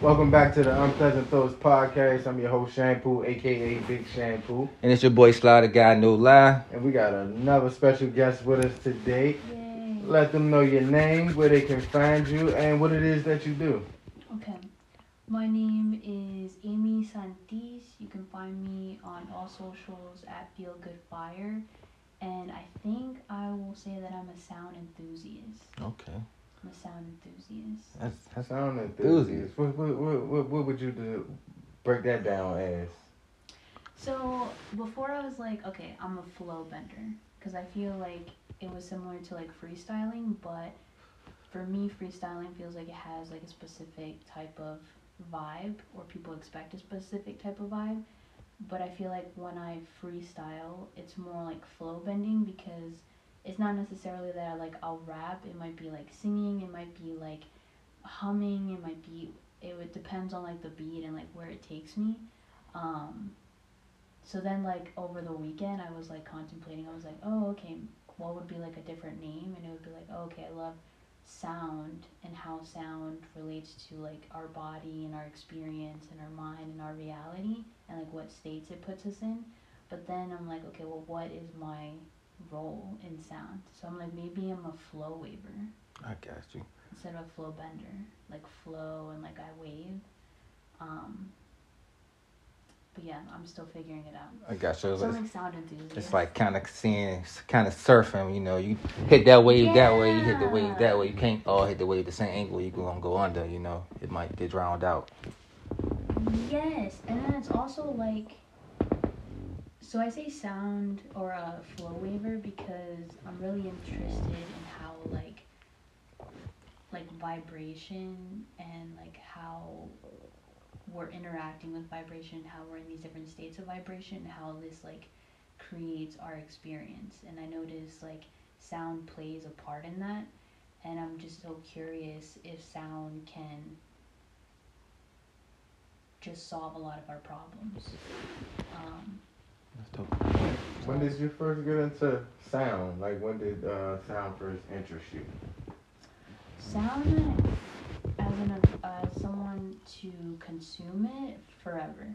Welcome back to the Unpleasant Thoughts podcast. I'm your host Shampoo, aka Big Shampoo, And it's your boy Sly, the guy, no lie. and we got another special guest with us today. Yay. Let them know your name, where they can find you, and what it is that you do. Okay. My name is Amy Santis. You can find me on all socials at Feel Good Fire. And I think I will say that I'm a sound enthusiast. Okay. I'm a sound enthusiast. That's, that's Sound Enthusiast. enthusiast. What, what, what, what, what would you do? Break that down as. So before I was like, okay, I'm a flow bender because I feel like it was similar to like freestyling, but for me, freestyling feels like it has like a specific type of vibe, or people expect a specific type of vibe. But I feel like when I freestyle, it's more like flow bending because it's not necessarily that I like I'll rap. It might be like singing. It might be like humming. It might be. It would depends on like the beat and like where it takes me. Um, so then like over the weekend I was like contemplating, I was like, oh okay, what would be like a different name? And it would be like, oh, okay, I love sound and how sound relates to like our body and our experience and our mind and our reality and like what states it puts us in. But then I'm like, okay, well what is my role in sound? So I'm like maybe I'm a flow waver I got you. instead of a flow bender. Like flow and like I wave. Um but yeah, I'm still figuring it out. I got you. It's, like sound enthusiast. it's like kind of seeing, kind of surfing. You know, you hit that wave that way, you hit the wave that way. You can't all hit the wave the same angle. You're gonna go under. You know, it might get drowned out. Yes, and then it's also like so I say sound or a flow waver because I'm really interested in how like like vibration and like how we're interacting with vibration, how we're in these different states of vibration, how this like creates our experience. And I notice like sound plays a part in that and I'm just so curious if sound can just solve a lot of our problems. Um. When did you first get into sound? Like, when did uh, sound first interest you? sound as an as someone to consume it forever.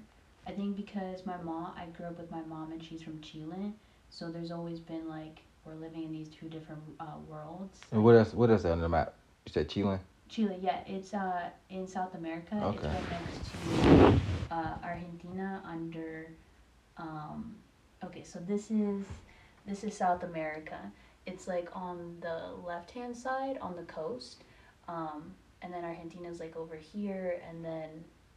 I think because my mom, I grew up with my mom and she's from Chile, so there's always been like we're living in these two different uh, worlds. And what else? What else on the map? You said Chile. Chile, yeah, it's uh in South America. It's Okay. right next to uh, Argentina under. Um, okay, so this is this is South America. It's like on the left hand side on the coast, um, and then Argentina's like over here, and then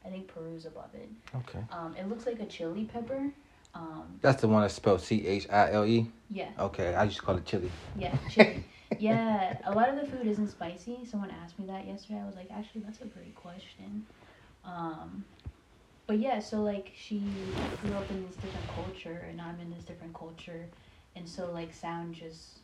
I think Peru's above it. Okay. Um, it looks like a chili pepper. Um, That's the one that's spelled C H I L E. yeah, Okay, I used to call it chili. yeah, chili. yeah, a lot of the food isn't spicy. Someone asked me that yesterday. I was like, actually, that's a great question. Um, but yeah, so like she grew up in this different culture, and I'm in this different culture, and so like sound just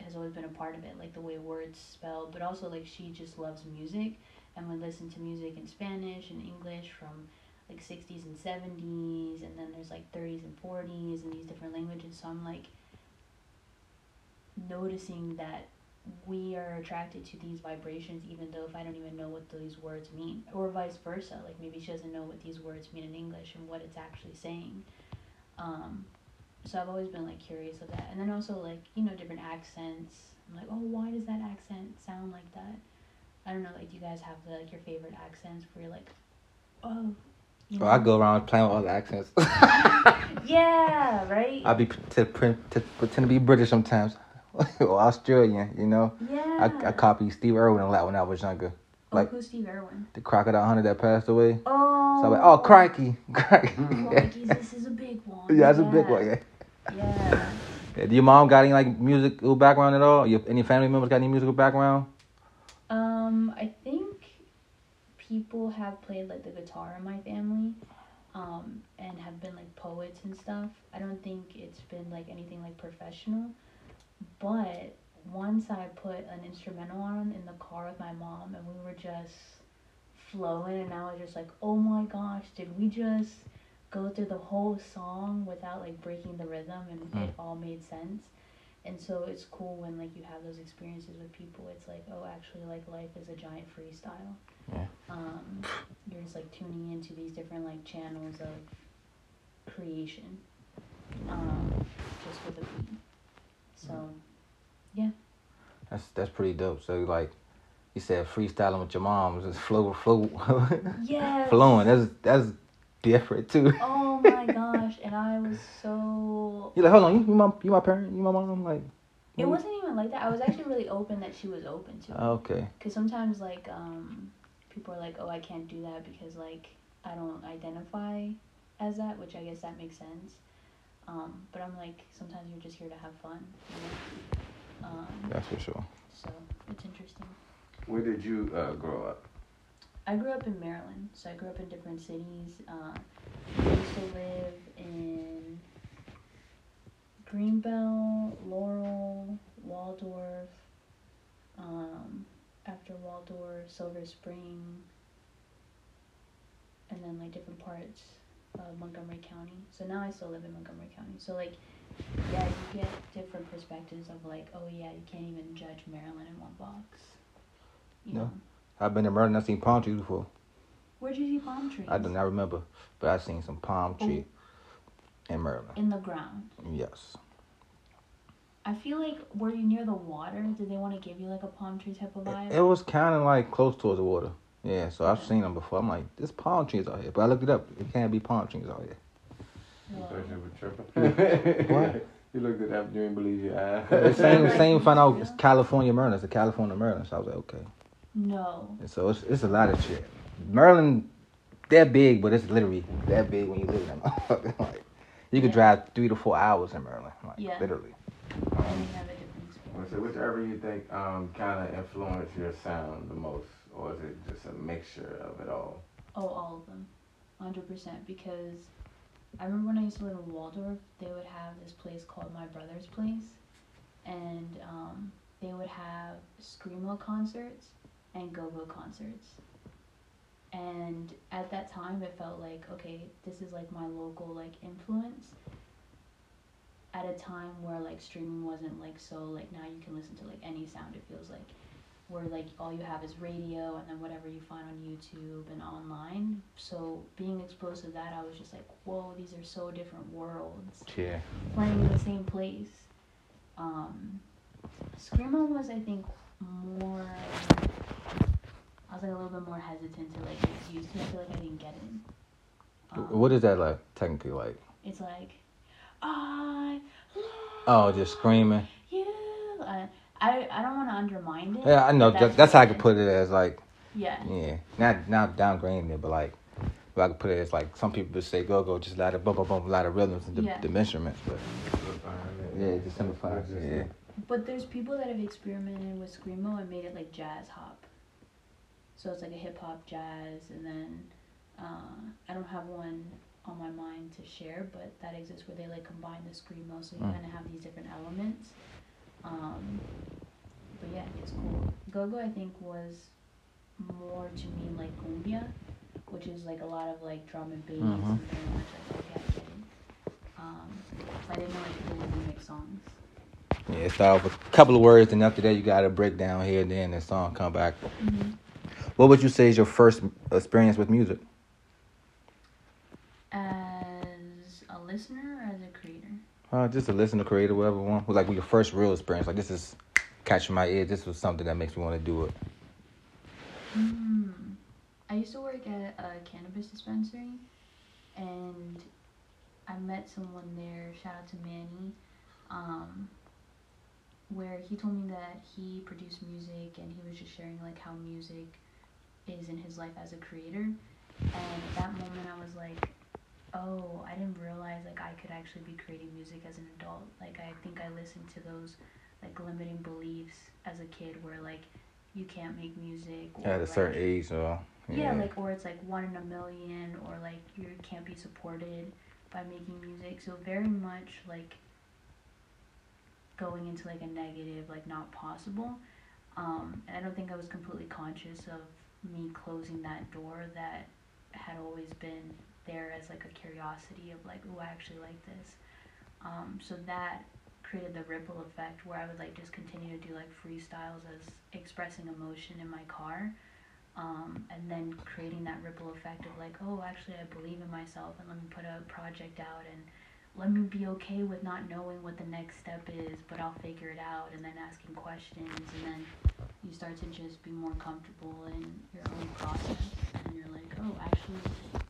has always been a part of it, like the way words spell, but also like she just loves music, and would listen to music in Spanish and English from like 60s and 70s, and then there's like 30s and 40s, and these different languages. So I'm like noticing that we are attracted to these vibrations even though if I don't even know what these words mean or vice versa like maybe she doesn't know what these words mean in English and what it's actually saying. Um, so I've always been like curious of that. And then also like you know different accents. I'm like oh why does that accent sound like that? I don't know like do you guys have like your favorite accents where you're like oh you Well, I go around playing with all the accents. yeah right? I'll be to, to, to pretend to be British sometimes, or Australian. You know, yeah I, I copied Steve Irwin a lot when I was younger. oh, like- who's Steve Irwin The crocodile hunter that passed away. oh So I'm like, oh crikey, crikey. Crikey, this is a big one. yeah, it's a big one. Yeah. Yeah. Yeah, Do your mom got any like musical background at all? Your any family members got any musical background? Um, I think people have played like the guitar in my family, um, and have been like poets and stuff. I don't think it's been like anything like professional, but once I put an instrumental on in the car with my mom, and we were just flowing, and I was just like, oh my gosh, did we just go through the whole song without like breaking the rhythm, and Mm. it all made sense. And so it's cool when like you have those experiences with people. It's like, oh, actually, like life is a giant freestyle. Yeah. Um, just like tuning into these different like channels of creation, um, just with a beat. So yeah. That's that's pretty dope. So like you said freestyling with your mom was just flow flow yeah, flowing. That's that's different too. Oh my gosh, and I was so. You're like, hold on, you, you my you my parent, you my mom. I'm Like, It wasn't even like that. I was actually really open that she was open to it. okay, Because sometimes, like, um, people are like, oh, I can't do that because, like, I don't identify as that, which I guess that makes sense. Um, but I'm like, sometimes you're just here to have fun. You know? um, that's for sure. so it's interesting. Where did you uh, grow up? I grew up in Maryland, so I grew up in different cities. Uh, I used to live in Greenbelt, Laurel, Waldorf. Um, after Waldorf, Silver Spring, and then like different parts of Montgomery County. So now I still live in Montgomery County. So like, yeah, you get different perspectives of like, oh yeah, you can't even judge Maryland in one box. You No. know, I've been in Maryland. I've seen palm trees before. where'd you see palm trees? I do not remember, but I've seen some palm oh. tree in Maryland. in the ground. Yes. I feel like were you near the water? Did they want to give you like a palm tree type of vibe? It, it was kind of like close towards the water. Yeah, so I've seen them before. I'm like, there's palm trees out here, but I looked it up. It can't be palm trees out here. You Well, thought you were tripping. What? You looked it up. You didn't believe your eyes. The same same found out it's California Merlin. It's the California Merlin. So I was like, okay. no. And so it's it's a lot of shit. Merlin, they're big, but it's literally that big when you live in them. like, you could Yeah. drive three to four hours in Maryland. Like, Yeah. literally. And you have a. So whichever you think um, kind of influenced your sound the most, or is it just a mixture of it all? Oh, all of them, hundred percent. Because I remember when I used to live in Waldorf, they would have this place called My Brother's Place, and um, they would have screamo concerts and go-go concerts. And at that time, it felt like okay, this is like my local like influence. At a time where like streaming wasn't like so like now you can listen to like any sound. It feels like where like all you have is radio and then whatever you find on YouTube and online. So being exposed to that, I was just like, whoa, these are so different worlds Yeah. playing in the same place. Um, Screamo was, I think, more. I was like a little bit more hesitant to like get used to. I feel like I didn't get it. Um, What is that like technically like? It's like, I. Oh, just screaming. You. I, I, don't want to undermine it. Yeah, I know. That's, that's how I could put it as like, Yeah. yeah, not not downgrading it, but like, if I could put it as like some people would say go go, just a lot of bum bum bum, a lot of rhythms and the, Yeah. the instruments, but yeah, just simplify. Just- Yeah, But there's people that have experimented with screamo and made it like jazz hop. So it's like a hip hop jazz, and then uh, I don't have one on my mind to share, but that exists where they like combine the screamo, so you Mm. kind of have these different elements. Um, but yeah, it's cool. Go Go I think was more to me like cumbia, which is like a lot of like drum and bass Mhm. and very much like okay, I get it. Um, I didn't know like people would remix songs. yeah. It with a couple of words, and after that you got a breakdown here, and then the song come back. Mm-hmm. What would you say is your first experience with music? As Uh, just to listen to creative, whatever one. Like your first real experience. Like this is catching my ear. This was something that makes me want to do it. Hmm. I used to work at a cannabis dispensary, and I met someone there. Shout out to Manny, um, where he told me that he produced music, and he was just sharing like how music is in his life as a creator. And at that moment, I was like, oh, I didn't realize could actually be creating music as an adult. Like I think I listened to those like limiting beliefs as a kid, where like you can't make music or At a like, certain age, so yeah. like or it's like one in a million or like you can't be supported by making music so very much like going into like a negative like not possible um and i don't think i was completely conscious of me closing that door that had always been there as like a curiosity of like oh i actually like this. Um so that created the ripple effect where i would like just continue to do like freestyles as expressing emotion in my car um, and then creating that ripple effect of like, oh, actually, I believe in myself, and let me put a project out, and let me be okay with not knowing what the next step is, but I'll figure it out, and then asking questions, and then you start to just be more comfortable in your own process, and you're like, oh, actually,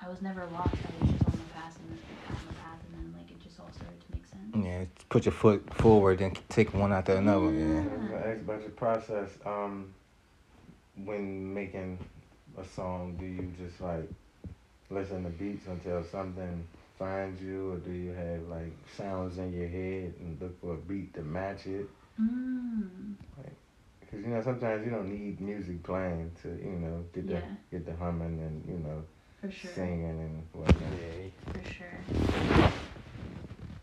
I was never lost. I was just on the path, and on the path, and then like it just all started to make sense. Yeah, put your foot forward, then take one after another. Yeah. Yeah. Ask about your process. Um, when making a song, do you just like listen to beats until something finds you, or do you have like sounds in your head and look for a beat to match it? Mm. Because you know sometimes you don't need music playing to you know get the Yeah. get the humming and you know For sure. singing and whatnot. Yeah. For sure.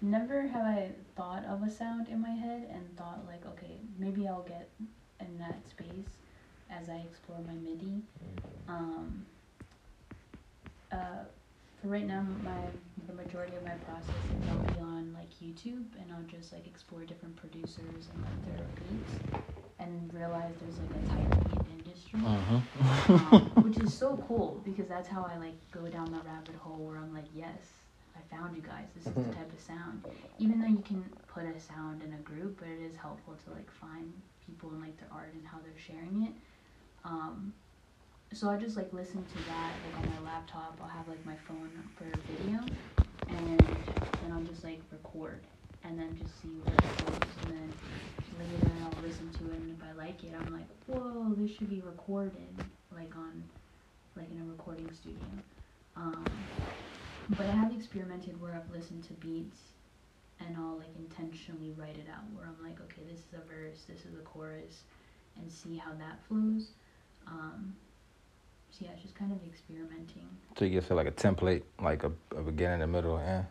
Never have I thought of a sound in my head and thought like, okay, maybe I'll get in that space as I explore my MIDI. Um, uh, for right now, my the majority of my process is I'll be on like YouTube and I'll just like explore different producers and like their beats and realize there's like a tight beat industry Mm-hmm. um, which is so cool because that's how I like go down the rabbit hole where I'm like, yes, I found you guys. This is the type of sound. Even though you can put a sound in a group, but it is helpful to like find people and like their art and how they're sharing it. Um, so I just like listen to that like on my laptop. I'll have like my phone for video, and then I'll just like record and then just see where it goes, and then later I'll listen to it, and if I like it, I'm like, whoa, this should be recorded, like on, like in a recording studio. Um, but I have experimented where I've listened to beats, and I'll like intentionally write it out, where I'm like, okay, this is a verse, this is a chorus, and see how that flows. Um, so yeah, it's just kind of experimenting. So you get feel like a template, like a, a beginning, a middle, and end.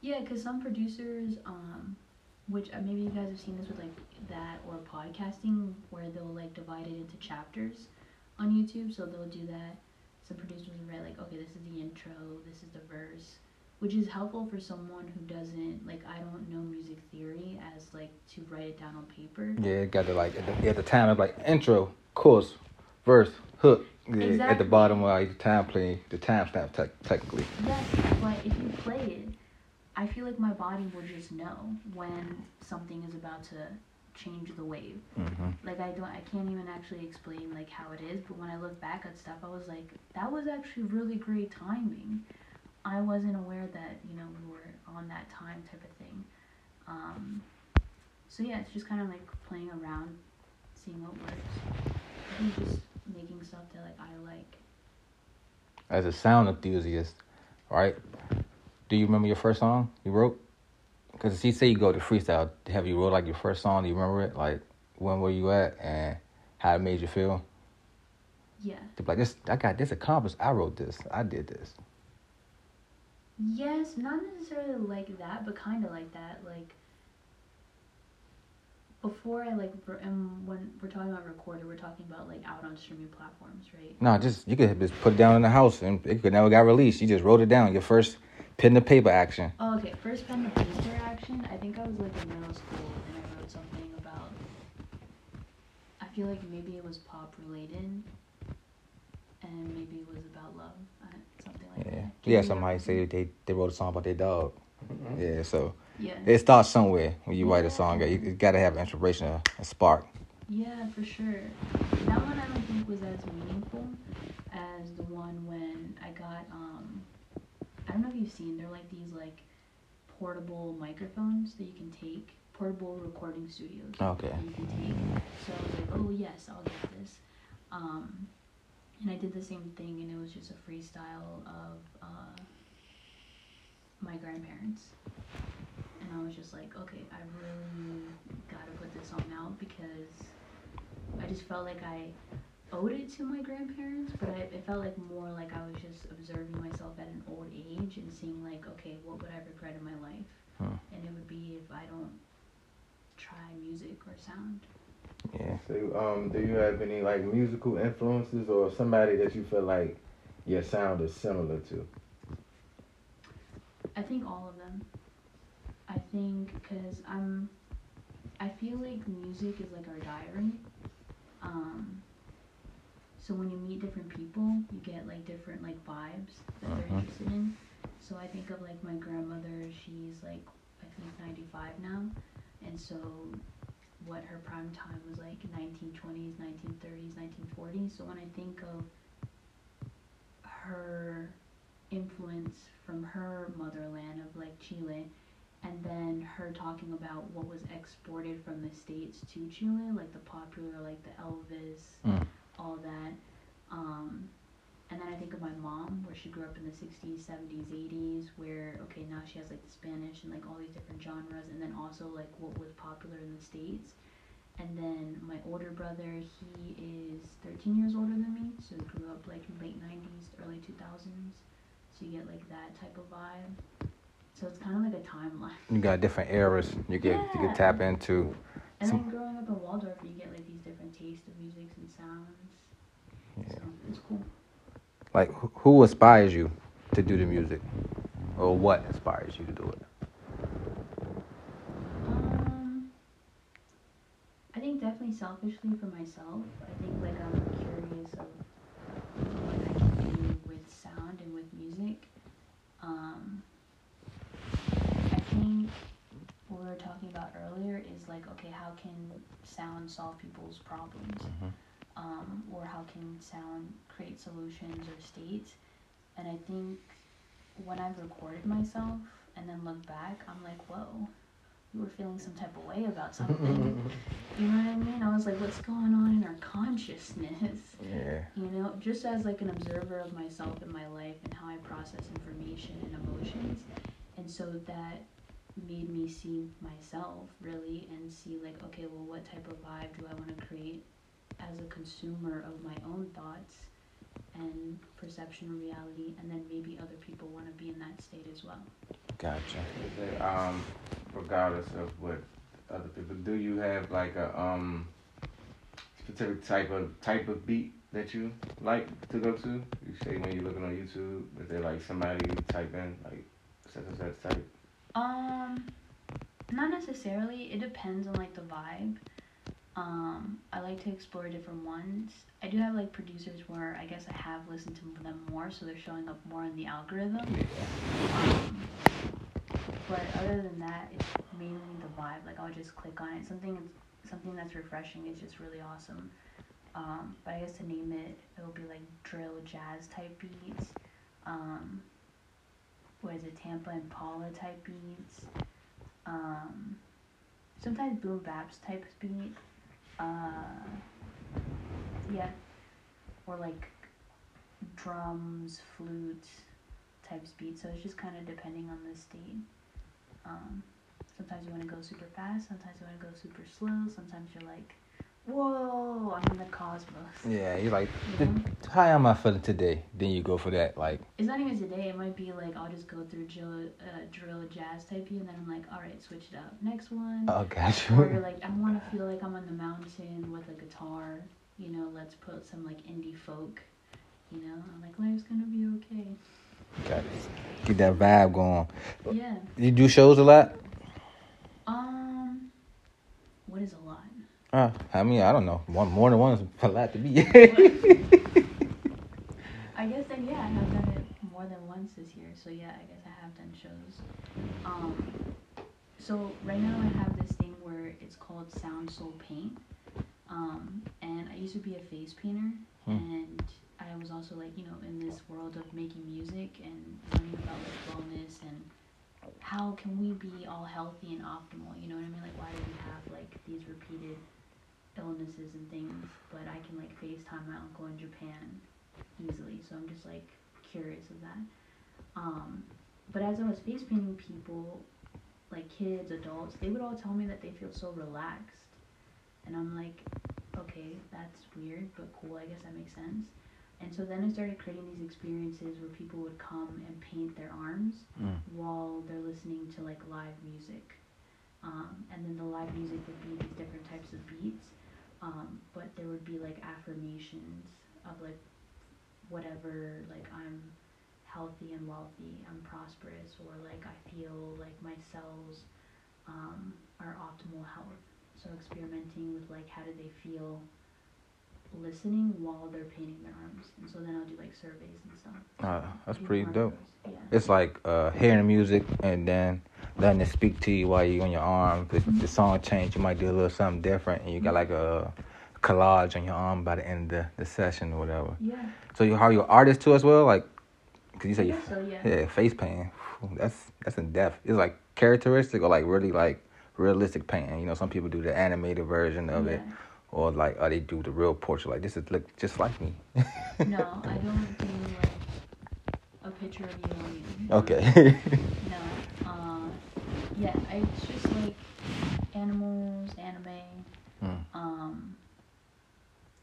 Yeah, because some producers, um, which uh, maybe you guys have seen this with like that or podcasting, where they'll like divide it into chapters on YouTube. So they'll do that. Some producers will write like, okay, this is the intro, this is the verse, which is helpful for someone who doesn't like I don't know music theory as like to write it down on paper. Yeah, got the like at the, at the time of like intro, chorus, verse, hook. Yeah, At the bottom of like, the time play, the timestamp tech technically. Yes, but if you play it, I feel like my body will just know when something is about to change the wave. Mm-hmm. like I don't I can't even actually explain like how it is, but when I look back at stuff I was like, that was actually really great timing. I wasn't aware that, you know, we were on that time type of thing. Um so yeah, it's just kind of like playing around, seeing what works. and just making stuff that like I like. As a sound enthusiast, right? Do you remember your first song you wrote? Because you say you go to freestyle. Have you wrote like your first song? Do you remember it? Like when were you at and how it made you feel? Yeah. To be like this, I got this accomplished. I wrote this. I did this. Yes, not necessarily like that, but kind of like that. Like before I like, and um, when we're talking about recorder, we're talking about like out on streaming platforms, right? No, just you could just put it down in the house and it could never got released. You just wrote it down. Your first pen to paper action. Oh, okay. First pen to paper action. I think I was like in middle school and I wrote something about. I feel like maybe it was pop related, and maybe it was about love, uh, something like Yeah. that. Yeah, Can you somebody say they, they wrote a song about their dog. Mhm. Yeah, so Yeah. it starts somewhere when you write a song. You, you gotta have inspiration, a, a spark. Yeah, for sure. That one I don't think was as meaningful as the one when I got um I don't know if you've seen they're like these like portable microphones that you can take portable recording studios Okay. that you can take. So I was like, oh yes, I'll get this. Um, and I did the same thing, and it was just a freestyle of uh, my grandparents. And I was just like, okay, I really gotta put this song out because I just felt like I owed it to my grandparents, but I, it felt like more like I was just observing myself at an old age and seeing like, okay, what would I regret in my life? Hmm. And it would be if I don't try music or sound. Yeah. So, um, do you have any like musical influences or somebody that you feel like your sound is similar to? I think all of them. I think because I'm, I feel like music is like our diary. Um, So when you meet different people, you get like different like vibes that they're Mhm. interested in. So I think of like my grandmother. She's like I think 95 now, and so what her prime time was like 1920s, 1930s, 1940s. So when I think of her influence from her motherland of like Chile, and then her talking about what was exported from the states to Chile, like the popular, like the Elvis, Mm. All that. Um, and then I think of my mom, where she grew up in the 60s, 70s, 80s, where, okay, now she has like the Spanish and like all these different genres, and then also like what was popular in the States. And then my older brother, he is 13 years older than me, so he grew up like late 90s, early 2000s. So you get like that type of vibe. So it's kind of like a timeline. You got different eras you get you Yeah. can tap into. And Some- then growing up in Waldorf, you get like these different tastes of music and sounds. Yeah. So it's cool. Like who- who inspires you to do the music, or what inspires you to do it? Um, I think definitely selfishly for myself. I think like I'm curious of what I can do with sound and with music. Um, I think were talking about earlier is like, okay, how can sound solve people's problems? Mhm. Um, or how can sound create solutions or states? And I think when I've recorded myself and then look back, I'm like, whoa, we were feeling some type of way about something. you know what I mean? I was like, what's going on in our consciousness? Yeah. You know, just as like an observer of myself in my life and how I process information and emotions. And so that made me see myself really and see like, okay, well, what type of vibe do I want to create as a consumer of my own thoughts and perception of reality, and then maybe other people want to be in that state as well. Gotcha. Um, regardless of what other people do, you have like a um specific type of type of beat that you like to go to? You say when you're looking on YouTube, is there like somebody you type in like such and such type? Um, not necessarily. It depends on like the vibe. Um, I like to explore different ones. I do have like producers where I guess I have listened to them more, so they're showing up more in the algorithm. Um, but other than that, it's mainly the vibe. Like I'll just click on it. Something something that's refreshing is just really awesome. Um, but I guess to name it, it will be like drill jazz type beats. Um, is it, Tame Impala type beats. Um, sometimes boom baps type beat. Uh, yeah, or like drums, flutes type beats. So it's just kind of depending on the state. Um, sometimes you want to go super fast. Sometimes you want to go super slow. Sometimes you're like, whoa, I'm in the cosmos. Yeah, you're like, how am I feeling today? Then you go for that, like, It's not even today. It might be like I'll just go through drill, uh, drill jazz type beat, and then I'm like, all right, switch it up. Next one. oh, got or you're like, I want to feel like I'm on the mountain with a guitar. You know, let's put some like indie folk. You know, I'm like, life's gonna be okay. Got it. Get that vibe going. Yeah. You do shows a lot? Um, what is a lot? Uh, I mean, I don't know. One more than one is a lot to be. I guess then yeah, I have done it more than once this year. So yeah, I guess I have done shows. Um, so right now I have this thing where it's called Sound Soul Paint. Um, and I used to be a face painter, Hmm. and I was also like you know in this world of making music and learning about like wellness and how can we be all healthy and optimal. You know what I mean? Like why do we have like these repeated illnesses and things, but I can like FaceTime and go in Japan easily. So I'm just like curious of that. Um, but as I was face painting people, like kids, adults, they would all tell me that they feel so relaxed. And I'm like, okay, that's weird, but cool. I guess that makes sense. And so then I started creating these experiences where people would come and paint their arms Mm. while they're listening to like live music. Um, and then the live music would be these different types of beats. Um, but there would be like affirmations of like whatever, like I'm healthy and wealthy, I'm prosperous, or like I feel like my cells um, are optimal health. So experimenting with like how do they feel listening while they're painting their arms, and so then I'll do like surveys and stuff. Uh, that's pretty dope. Yeah. It's like uh, hearing music and then letting it speak to you while you're on your arm. If the song change, you might do a little something different, and you got like a collage on your arm by the end of the, the session or whatever. Yeah. So you how you an artist too as well, like, cause you say you so, yeah. yeah face painting. That's that's in depth. It's like characteristic or like really like realistic painting. You know, some people do the animated version of it, or like oh they do the real portrait. Like this is look just like me. No, I don't do like a picture of you on you. okay. No. Uh, yeah, I, it's just like animals, anime, Hmm. um,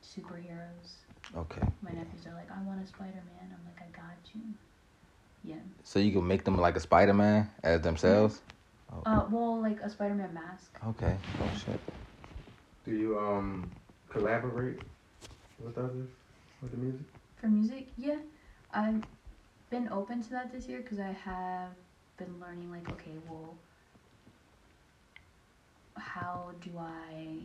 superheroes. okay. My nephews are like, I want a Spider Man. I'm like, I got you. Yeah. So you can make them like a Spider Man as themselves. Uh, well, like a Spider Man mask. Okay. Oh shit. Do you um collaborate with others with the music? For music, yeah. I've been open to that this year because I have been learning, like, okay, well, how do I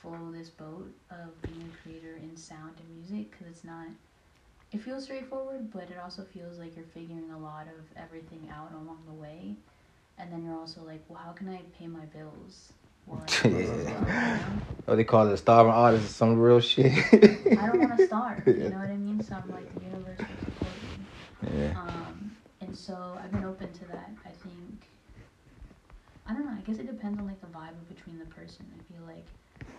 flow this boat of being a creator in sound and music? Because it's not, it feels straightforward, but it also feels like you're figuring a lot of everything out along the way. And then you're also like, well, how can I pay my bills? while I do this as well, you know? Oh, they call it a starving artist or some real shit. I don't want to starve. You know what I mean? So I'm like, the universe will support me. Yeah. Um, so I've been open to that. I think, I don't know. I guess it depends on like the vibe between the person. I feel like,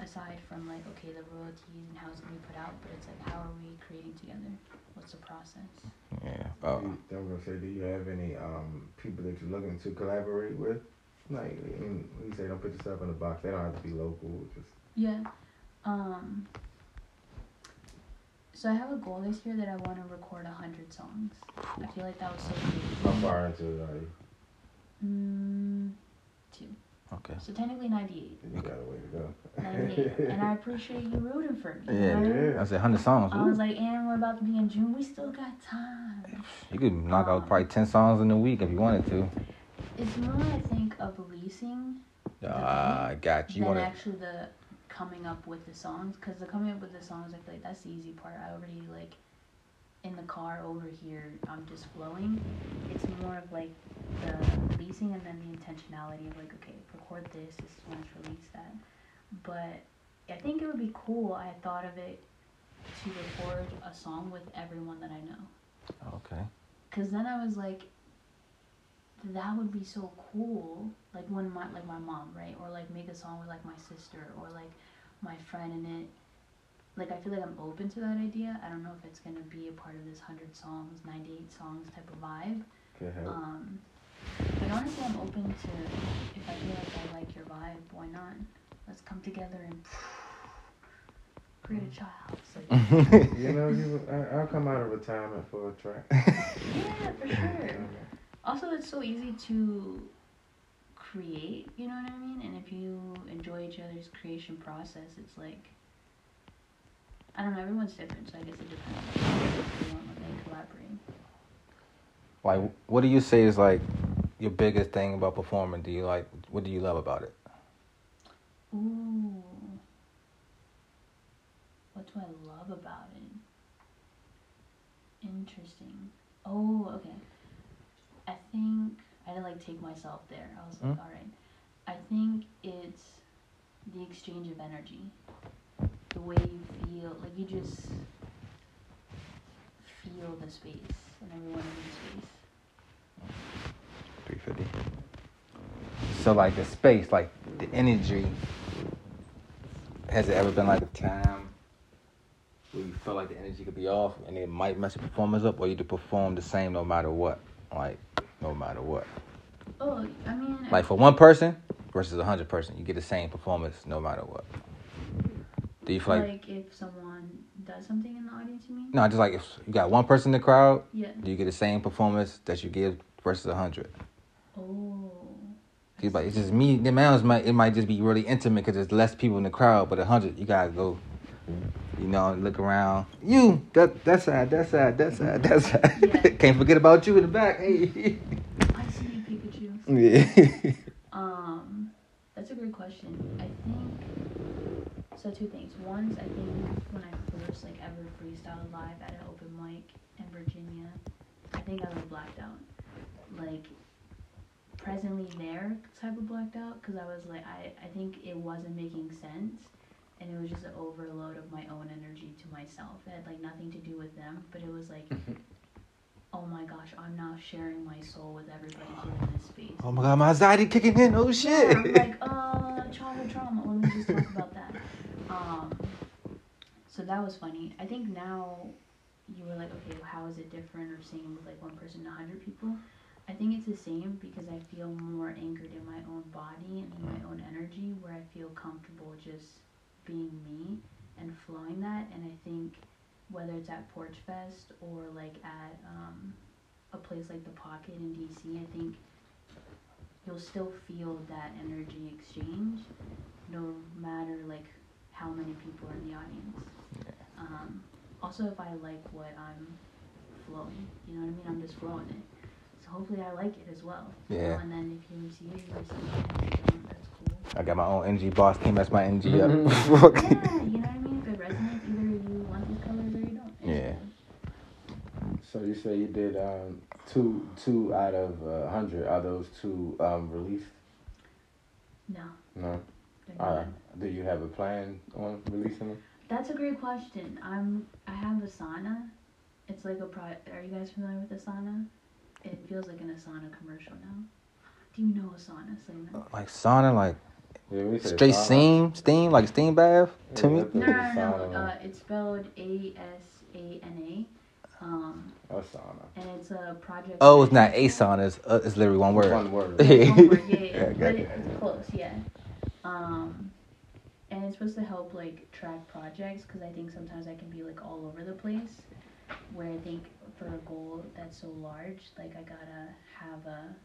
aside from like, okay, the royalties and how it's gonna be put out, but it's like, how are we creating together? What's the process? Yeah. Oh. Do I'm gonna say, do you have any um people that you're looking to collaborate with? Like, I when you say don't put yourself in a box, they don't have to be local. Just Yeah. Um. So I have a goal this year that I want to record a hundred songs. I feel like that was so how far into it are you? Mm, two. Okay. So technically ninety-eight. You got a way to go. 98. and I appreciate you rooting for me. Yeah. know I? Yeah. I said hundred songs. I was like, and we're about to be in June. We still got time. You could knock out um, probably ten songs in a week if you wanted to. It's more, I think, of releasing Ah, I got you. You than want to? actually the coming up with the songs. Because the coming up with the songs, I feel like that's the easy part. I already like in the car over here. I'm just flowing. It's more of like the releasing and then the intentionality of like, okay, record this. This is when it's released that. But I think it would be cool. I had thought of it to record a song with everyone that I know. Okay. Cause then I was like, that would be so cool. Like when my like my mom, right? Or like make a song with like my sister or like my friend in it. Like I feel like I'm open to that idea. I don't know if it's gonna be a part of this hundred songs, ninety eight songs type of vibe. Can help. Um, but honestly, I'm open to if I feel like I like your vibe, why not? Let's come together and create a child. So, you know, you, I, I'll come out of retirement for a track. yeah, for sure. Also, it's so easy to create, you know what I mean? And if you enjoy each other's creation process, it's like, I don't know, everyone's different, so I guess it depends on when they collaborate. Like, what do you say is like your biggest thing about performing? Do you like? What do you love about it? Ooh. What do I love about it? Interesting. Oh, okay. I think I had to like take myself there. I was like, Hmm? all right. I think it's the exchange of energy. The way you feel, like you just feel the space and everyone in the space. Three fifty. So like the space, like the energy. Has it ever been like a time where you felt like the energy could be off and it might mess your performance up, or you to perform the same no matter what? Like no matter what. Oh, I mean, Like for one person versus a hundred person, you get the same performance no matter what. Do you feel like, like if someone does something in the audience, you mean? no? Just like if you got one person in the crowd, Yeah. do you get the same performance that you give versus a hundred? Oh. It's like it's just me. The mountains might it might just be really intimate because there's less people in the crowd. But a hundred, you gotta go. You know, look around. You that that side, that side, that side, that side. Yeah. Can't forget about you in the back. Hey. I see you, Pikachu. yeah. Um, that's a great question. I think so. two things. Once I think when I first like ever freestyled live at an open mic in Virginia, I think I was blacked out. Like presently there type of blacked out because I was like I I think it wasn't making sense. And it was just an overload of my own energy to myself. It had like nothing to do with them, but it was like, oh my gosh, I'm now sharing my soul with everybody here in this space. Oh my god, my anxiety kicking in. Oh shit. Yeah, I'm like, uh, childhood trauma. Let me just talk about that. Um, so that was funny. I think now you were like, okay, how is it different or same with like one person to hundred people? I think it's the same because I feel more anchored in my own body and in my own energy, where I feel comfortable just being me and flowing that. And I think whether it's at Porch Fest or like at um, a place like the Pocket in DC, I think you'll still feel that energy exchange no matter like how many people are in the audience. Um, also, if I like what I'm flowing, you know what I mean? I'm just flowing it. So hopefully I like it as well. you know, Yeah. And then if you receive it, you receive it. And if you don't, that's cool. I got my own energy boss team. That's my energy yeah, up. you know what I mean? If it resonates, either you want these colors or you don't. Yeah. So you say you did um, two two out of a hundred. Are those two um, released? No. No. they're All not. right. Do you have a plan on releasing them? That's a great question. I'm I have Asana. It's like a pro. Are you guys familiar with Asana? It feels like an Asana commercial now. Do you know Asana, Slayman? Like sauna, like Yeah, straight sauna. steam, steam, like steam bath to me. No, no, no. Uh, it's spelled A S A N A. Um, A sauna. and it's a project. Oh, it's not a management tool. sauna. It's, uh, it's literally one word. One word. Yeah, it's one word, yeah, yeah, Yeah, yeah. got but it. it, it's close, yeah. Um, and it's supposed to help like track projects because I think sometimes I can be like all over the place. Where I think for a goal that's so large, like I gotta have a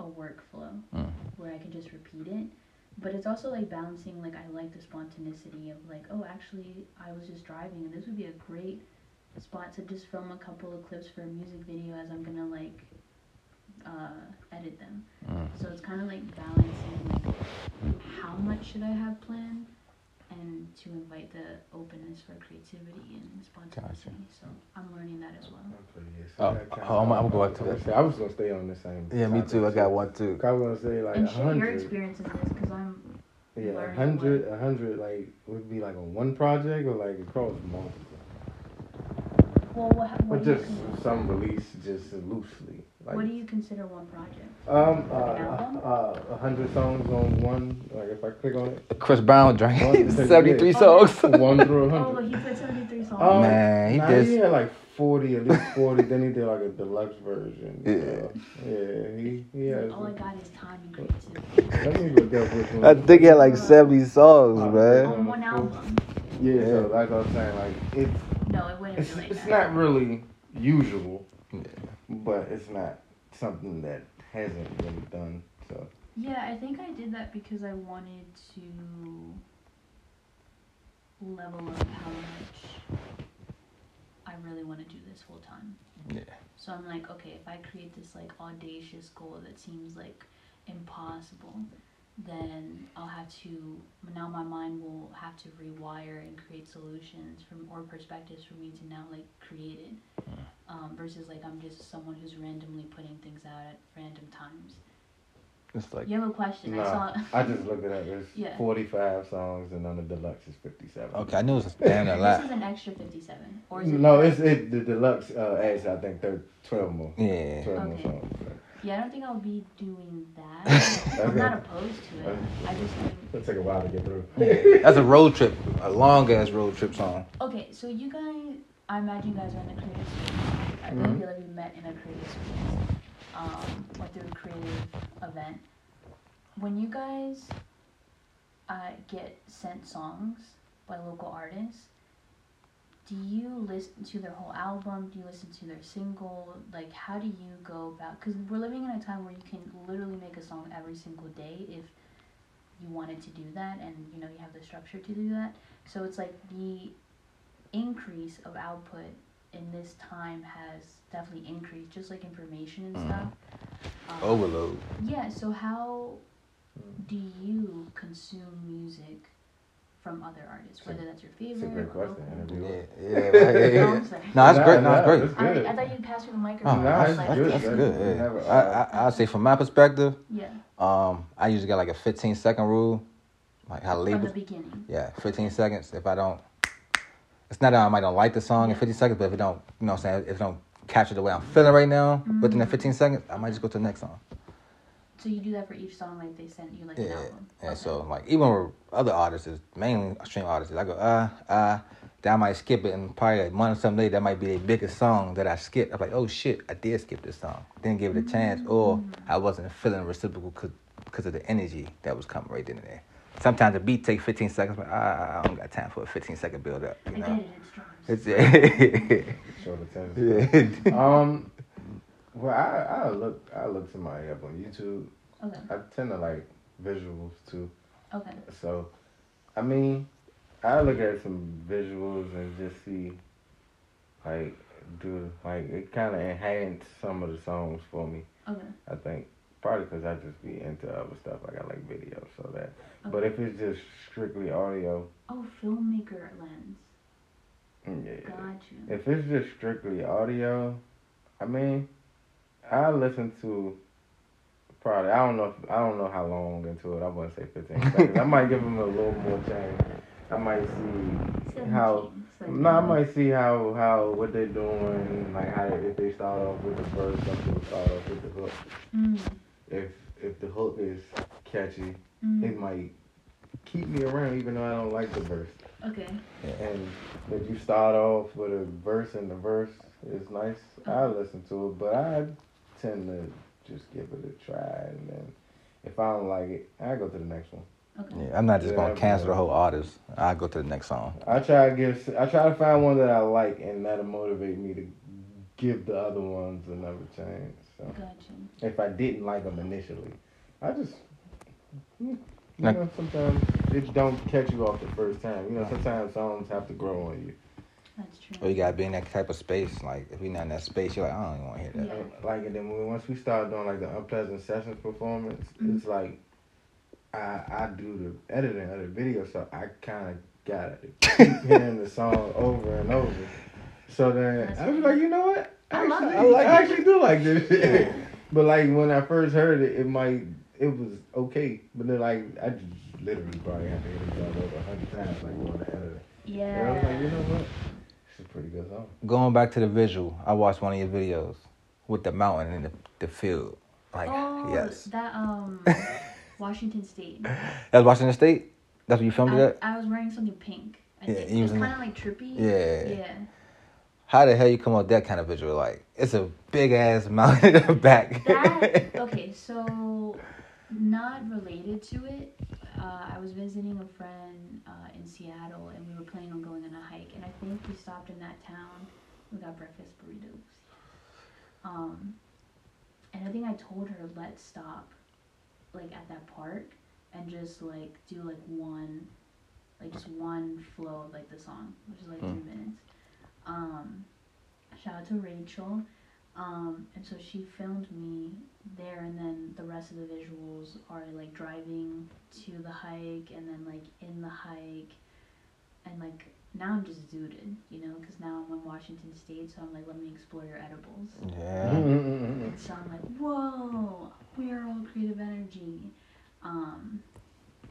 a workflow Mm. where I can just repeat it. But it's also like balancing. Like I like the spontaneity of like, oh, actually, I was just driving, and this would be a great spot to just film a couple of clips for a music video as I'm gonna like uh, edit them. Mm. So it's kind of like balancing like how much should I have planned and to invite the openness for creativity and spontaneity. So I'm learning that as well. Oh, oh, oh I'm- I'm going to that. I was gonna stay on the same. Yeah, me too. I got one too. I was gonna say like and a share your hundred. experiences in this because I'm Yeah, a hundred, a hundred, like would be like on one project or like across multiple. well. What, Or what, do just some release, just loosely. Like what do you consider one project? Um Like an uh, uh, a hundred songs on one. Like if I click on it, Chris Brown drank 73 songs. one through a Oh, hundred. he put 73 songs. Um, Man, he nah, did- He had like forty, at least forty. then he did like a deluxe version. Yeah. Uh, yeah, he he has. All I got is time and creativity. Let me look up which one. I think he had like 70 songs, Oh, man. On one album. Yeah, Yeah. so that's what I'm saying. Like it's No, it wouldn't it's be like it's that. not really usual, Yeah. but it's not something that hasn't been done. So Yeah, I think I did that because I wanted to level up how much I really want to do this full time. Yeah. So I'm like, okay, if I create this like audacious goal that seems like impossible, then I'll have to now my mind will have to rewire and create solutions from or perspectives for me to now like create it. Um, versus like I'm just someone who's randomly putting things out at random times. It's like, You have a question? I saw. I just looked at it up. It's Yeah. 45 songs, and on the deluxe is 57. okay, I knew it was damn near a This is an extra 57, or is it? No, it's it. The deluxe uh, adds I think thir- 12 more. Yeah. 12 more Okay. songs. Yeah, I don't think I'll be doing that. I'm Okay. not opposed to it. I just think. It'll take a while to get through. That's a road trip, a long ass road trip song. Okay, so you guys, I imagine you guys are in a creative space. I Mhm. really feel like we met in a creative space, um, or through a creative event. When you guys uh, get sent songs by local artists, do you listen to their whole album? Do you listen to their single? Like, how do you go about? Because we're living in a time where you can literally make a song every single day if you wanted to do that, and you know you have the structure to do that. So it's like the increase of output in this time has definitely increased, just like information and Mhm. stuff. Um, Overload. Yeah. So how do you consume music from other artists, whether that's your favorite. It's a favorite. great question. Interview. Yeah, yeah, right, yeah, No, yeah. No, that's Nah, great. No, nah, that's great. it's I, good. I thought you'd pass me the Oh, microphone. Nah, I was it's like, that's, good. that's good. Yeah. have a- I, I, I'd say from my perspective, Yeah, um, I usually got like a 15 second rule, like how from the beginning. Yeah, 15 seconds. If I don't, it's not that I might don't like the song in Yeah. 15 seconds, but if it don't, you know what I'm saying, if it don't capture the way I'm feeling right now within that Mhm. 15 seconds, I might just go to the next song. So you do that for each song, like they sent you like Yeah, an album. and Okay. so like even with other artists, mainly stream artists, I go uh uh, that I might skip it, and probably a month or something later, that might be the biggest song that I skipped. I'm like, oh shit, I did skip this song, didn't give it a chance, or I wasn't feeling reciprocal because of the energy that was coming right then and there. Sometimes the beat takes 15 seconds, but I, I don't got time for a 15 second build up. You know, it. It's drums. it's Short attention. yeah. Um, well, I I look I look somebody up on YouTube. okay. I tend to like visuals too. Okay. So, I mean, I look at some visuals and just see, like, do like it kind of enhance some of the songs for me. Okay. I think probably because I just be into other stuff. Like I like videos, so that. okay. But if it's just strictly audio, oh, filmmaker lens. mm, yeah. Got you. If it's just strictly audio, I mean, I listen to probably I don't know if, I don't know how long into it. I wouldn't say fifteen seconds. I might give them a little more change. I might see how. No, I might see how how what they're doing, like how if they start off with the verse, some people start off with the hook. Mm, If if the hook is catchy, mm, it might keep me around even though I don't like the verse. okay. And if you start off with a verse and the verse is nice, I listen to it, but I tend to just give it a try, and then if I don't like it, I go to the next one. Okay. Yeah, I'm not just Yeah, gonna cancel the whole artist. I go to the next song. I try to give, I try to find one that I like, and that'll motivate me to give the other ones another chance. So Got you. if I didn't like them initially, I just. Hmm, you know, sometimes it don't catch you off the first time. You know, sometimes songs have to grow on you. That's true. Or you gotta be in that type of space. Like if you're not in that space, you're like, I don't even want to hear that. Yeah. Like and then when, once we start doing like the unpleasant sessions performance, Mhm. it's like I I do the editing of the video, so I kind of gotta keep hearing the song over and over. So then That's I was right. like, you know what? I love actually, it. I, like, I actually do like this. Yeah. but like when I first heard it, it might it was okay, but then like I just literally probably have to hear the song over a hundred times, like doing the editing. And I was like, Yeah. you know what? This is a pretty good song. Going back to the visual, I watched one of your videos with the mountain and the, the field. Like oh, yes, that um, Washington State. that was Washington State. That's what you filmed it I, at. I was wearing something pink. I Yeah, think you it's was kind of like trippy. Yeah. Yeah. How the hell you come up with that kind of visual? Like it's a big ass mountain in the back. That okay, so not related to it. Uh, I was visiting a friend uh, in Seattle, and we were planning on going on a hike. And I think we stopped in that town. We got breakfast burritos. Um, and I think I told her let's stop, like at that park, and just like do like one, like just one flow of like the song, which is like Hmm. three minutes. Um, shout out to Rachel. Um, and so she filmed me there, and then the rest of the visuals are like driving to the hike, and then like in the hike, and like now I'm just zooted, you know, because now I'm in Washington State, so I'm like, let me explore your edibles. yeah. Mm-hmm, mm-hmm, mm-hmm. And so I'm like, whoa, we are all creative energy. Um,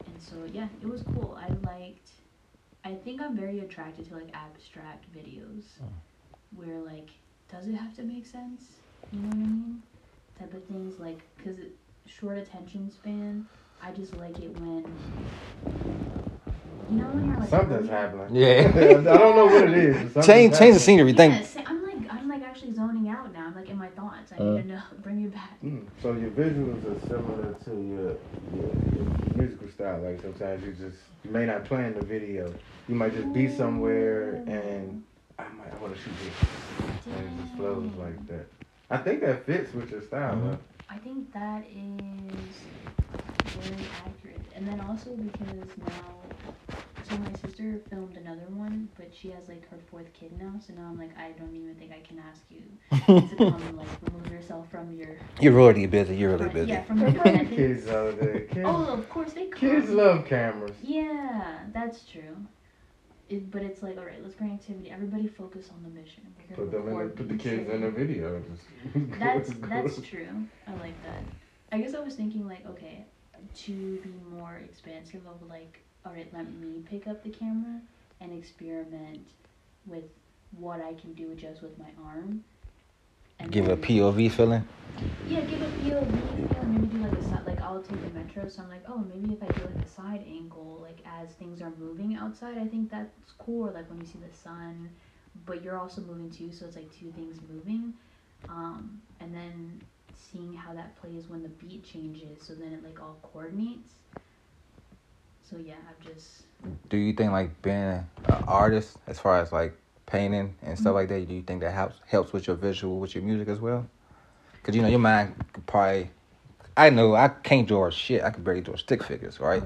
and so yeah, it was cool. I liked. I think I'm very attracted to like abstract videos, hmm. where like, does it have to make sense? You know what I mean? Type of things like, cause it, short attention span. I just like it when. You know when you're like. Something's happening. Yeah. I don't know what it is. but Change change the happening. scenery. Thank. Yes, I'm like I'm like actually zoning out now. I'm like in my thoughts. I Uh. need to know. Bring it back. Mm, So your visuals are similar to your, your, your musical style. Like sometimes you just you may not plan the video. You might just be somewhere and I might I want to shoot this, and it just flows like that. I think that fits with your style. Mhm. huh? I think that is very accurate. And then also because now, so my sister filmed another one, but she has like her fourth kid now. So now I'm like, I don't even think I can ask you to come like remove yourself from your You're already busy. You're already busy. yeah from your kids out there. Kids, oh, of course they come. kids love cameras. Yeah, that's true. It, but it's like, all right, let's bring activity. Everybody focus on the mission. We're Put them in the, put the kids in a video. That's that's true. I like that. I guess I was thinking like, okay, to be more expansive of like, all right, let me pick up the camera and experiment with what I can do just with my arm. Give a POV feeling. Yeah, give a POV feel. Maybe do like a side. Like I'll take the metro, so I'm like, oh, maybe if I do like a side angle, like as things are moving outside, I think that's cool. Like when you see the sun, but you're also moving too, so it's like two things moving. Um, and then seeing how that plays when the beat changes, so then it like all coordinates. So yeah, I've just Do you think like being an artist, as far as like painting and stuff like that, do you think that helps helps with your visual, with your music as well? Cause you know your mind could probably. I know I can't draw shit. I can barely draw stick figures, right?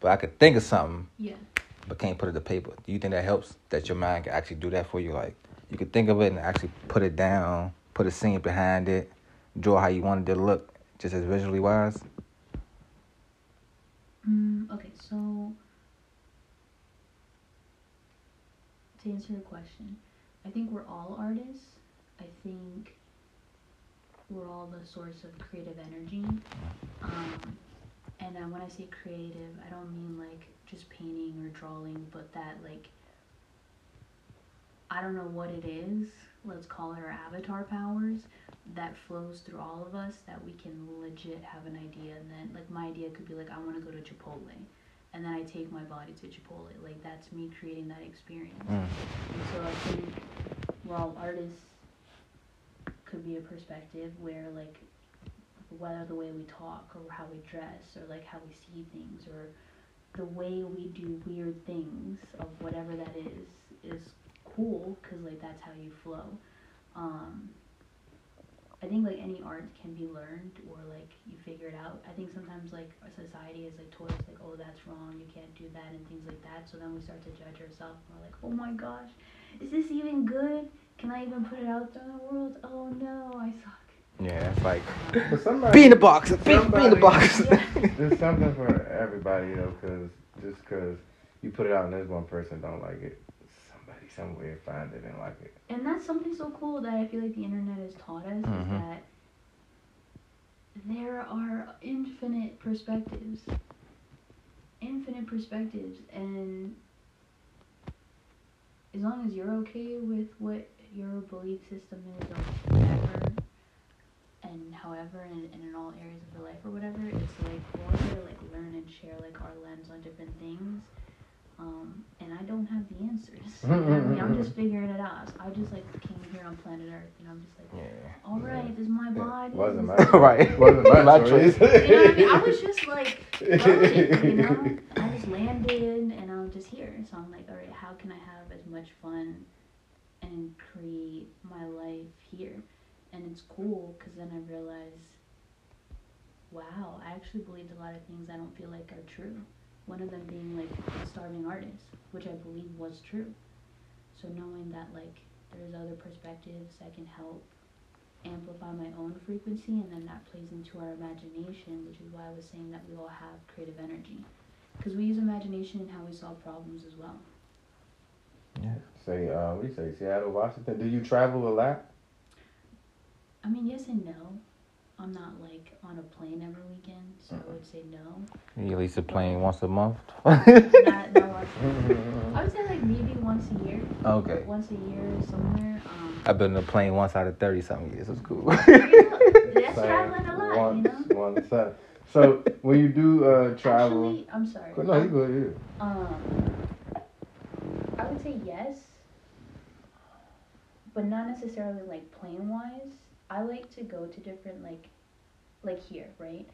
But I could think of something, yeah. but can't put it to paper. Do you think that helps? That your mind can actually do that for you? Like you could think of it and actually put it down, put a scene behind it, draw how you wanted it to look, just as visually wise. Mm, okay, so to answer your question, I think we're all artists. I think we're all the source of creative energy. Um, and when I say creative, I don't mean like just painting or drawing, but that like I don't know what it is. Let's call it our avatar powers that flows through all of us that we can legit have an idea and then like my idea could be like I want to go to Chipotle and then I take my body to Chipotle. Like that's me creating that experience. Mm. and so I think we're artists could be a perspective where like whether the way we talk or how we dress or like how we see things or the way we do weird things of whatever that is is cool because like that's how you flow. Um I think like any art can be learned or like you figure it out. I think sometimes like our society is like told us like, oh that's wrong, you can't do that and things like that. So then we start to judge ourselves and we're like, oh my gosh, is this even good? Can I even put it out there in the world? Oh no, I suck. Yeah, it's like somebody, be in the box, be, be in the Somebody- box. There's something for everybody you know, cause just cause you put it out and there's one person don't like it, somebody somewhere find it and like it. And that's something so cool that I feel like the internet has taught us Mhm. is that there are infinite perspectives. Infinite perspectives and as long as you're okay with what your belief system is or whatever and however and, and in all areas of your life or whatever, it's like we're to like learn and share like our lens on different things. Um, and I don't have the answers. You know I mean, I'm just figuring it out. I just like came here on planet Earth, and I'm just like, Yeah. all right, this is my Yeah, body. wasn't my right. Wasn't my My choice. You know what I mean? I was just like, floating, you know. I just landed, and I'm just here. So I'm like, all right, how can I have as much fun and create my life here? And it's cool because then I realize, wow, I actually believed a lot of things I don't feel like are true. One of them being like a starving artist, which I believe was true. So knowing that like there's other perspectives that can help amplify my own frequency and then that plays into our imagination, which is why I was saying that we all have creative energy. Because we use imagination in how we solve problems as well. Yeah. Say, uh, we say Seattle, Washington. Do you travel a lot? I mean, yes and no. I'm not like on a plane every weekend, so I would say no. You at least a plane once a month. Not, not like, I would say like maybe once a year. okay. Once a year somewhere. Um, I've been in a plane once out of thirty something years. It's cool. that's Same. traveling a lot, once, you know. once a- So when you do uh, travel, Actually, I'm sorry. no, you go ahead. Um, I would say yes, but not necessarily like plane wise. I like to go to different like, like here, right?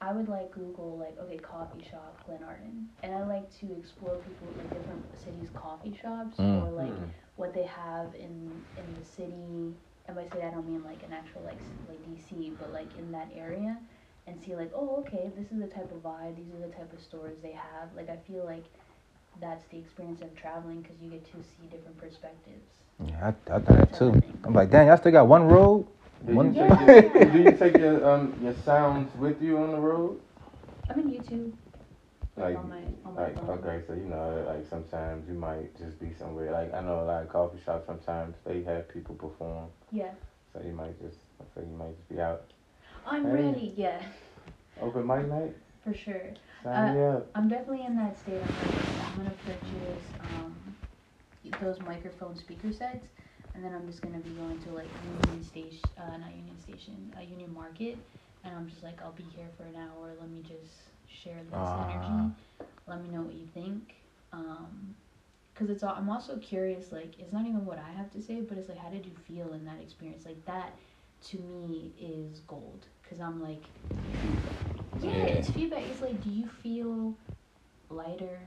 I would like Google like okay coffee shop Glenarden, and I like to explore people like different cities' coffee shops Mm. or like Mm. what they have in in the city. And by city, I don't mean like an actual like like DC, but like in that area, and see like oh okay, this is the type of vibe. These are the type of stores they have. Like I feel like that's the experience of traveling because you get to see different perspectives. Yeah, I, I done that too. I'm like, damn, y'all still got one road. Do you, take your, do you take your um your sounds with you on the road? I'm in YouTube. Like, on my on my like phone. okay, so you know, like sometimes you might just be somewhere. Like I know, like coffee shops. Sometimes they have people perform, Yeah. so you might just, so you might just be out. I'm Hey. ready. Yeah, Open mic night. for sure. Sign me up. I'm definitely in that state. I'm, like, I'm gonna purchase um, those microphone speaker sets, and then I'm just gonna be going to like Union Station, uh, not Union Station, uh, Union Market, and I'm just like, I'll be here for an hour. Let me just share this Ah. energy. Let me know what you think. Um, Cause it's all, I'm also curious. Like, it's not even what I have to say, but it's like, how did you feel in that experience? Like that, to me, is gold. Cause I'm like, yeah, Yeah. it's feedback. It's like, do you feel lighter?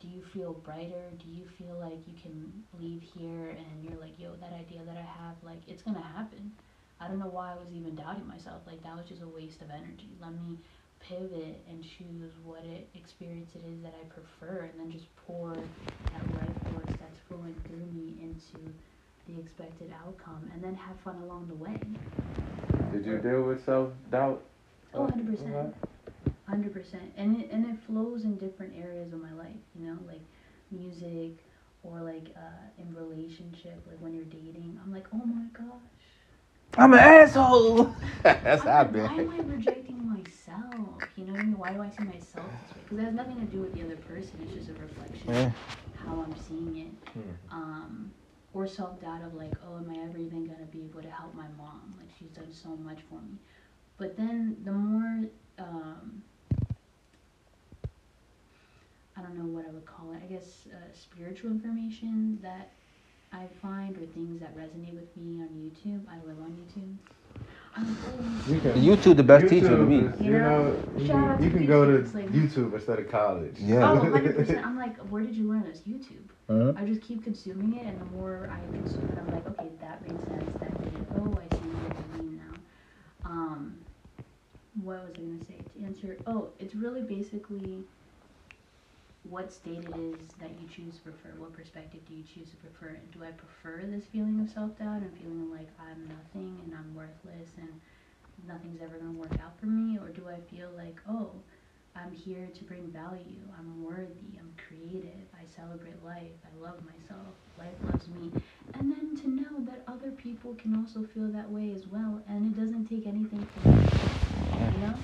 Do you feel brighter? Do you feel like you can leave here and you're like, yo, that idea that I have, like, it's gonna happen. I don't know why I was even doubting myself. Like, that was just a waste of energy. Let me pivot and choose what it experience it is that I prefer, and then just pour that life force that's flowing through me into the expected outcome, and then have fun along the way. Did you deal with self doubt? Oh, 100%. Hundred percent, and it and it flows in different areas of my life. You know, like music or like uh, in relationship, like when you're dating. I'm like, oh my gosh, I'm an asshole. That's I'm how I've like, why am I rejecting myself? You know what I mean? Why do I see myself this way? Because it has nothing to do with the other person. It's just a reflection Yeah. of how I'm seeing it. Hmm. Um, or self doubt of like, oh, am I ever even gonna be able to help my mom? Like she's done so much for me. But then the more um, I don't know what I would call it. I guess uh, spiritual information that I find or things that resonate with me on YouTube. I live on YouTube. I'm like, oh, You can, YouTube the best teacher to me. is, You You know, know, you can, out you to can go to YouTube, like- YouTube instead of college. Yeah. Oh, 100%. I'm like, where did you learn this? YouTube. Mhm. I just keep consuming it, and the more I consume it, I'm like, okay, that makes sense. That did it. Oh, I see what you mean now. Um, what was I gonna say to answer? Oh, it's really basically what state it is that you choose to prefer. What perspective do you choose to prefer? Do I prefer this feeling of self doubt and feeling like I'm nothing and I'm worthless and nothing's ever gonna work out for me, or do I feel like, oh, I'm here to bring value. I'm worthy. I'm creative. I celebrate life. I love myself. Life loves me. And then to know that other people can also feel that way as well, and it doesn't take anything from me. You know?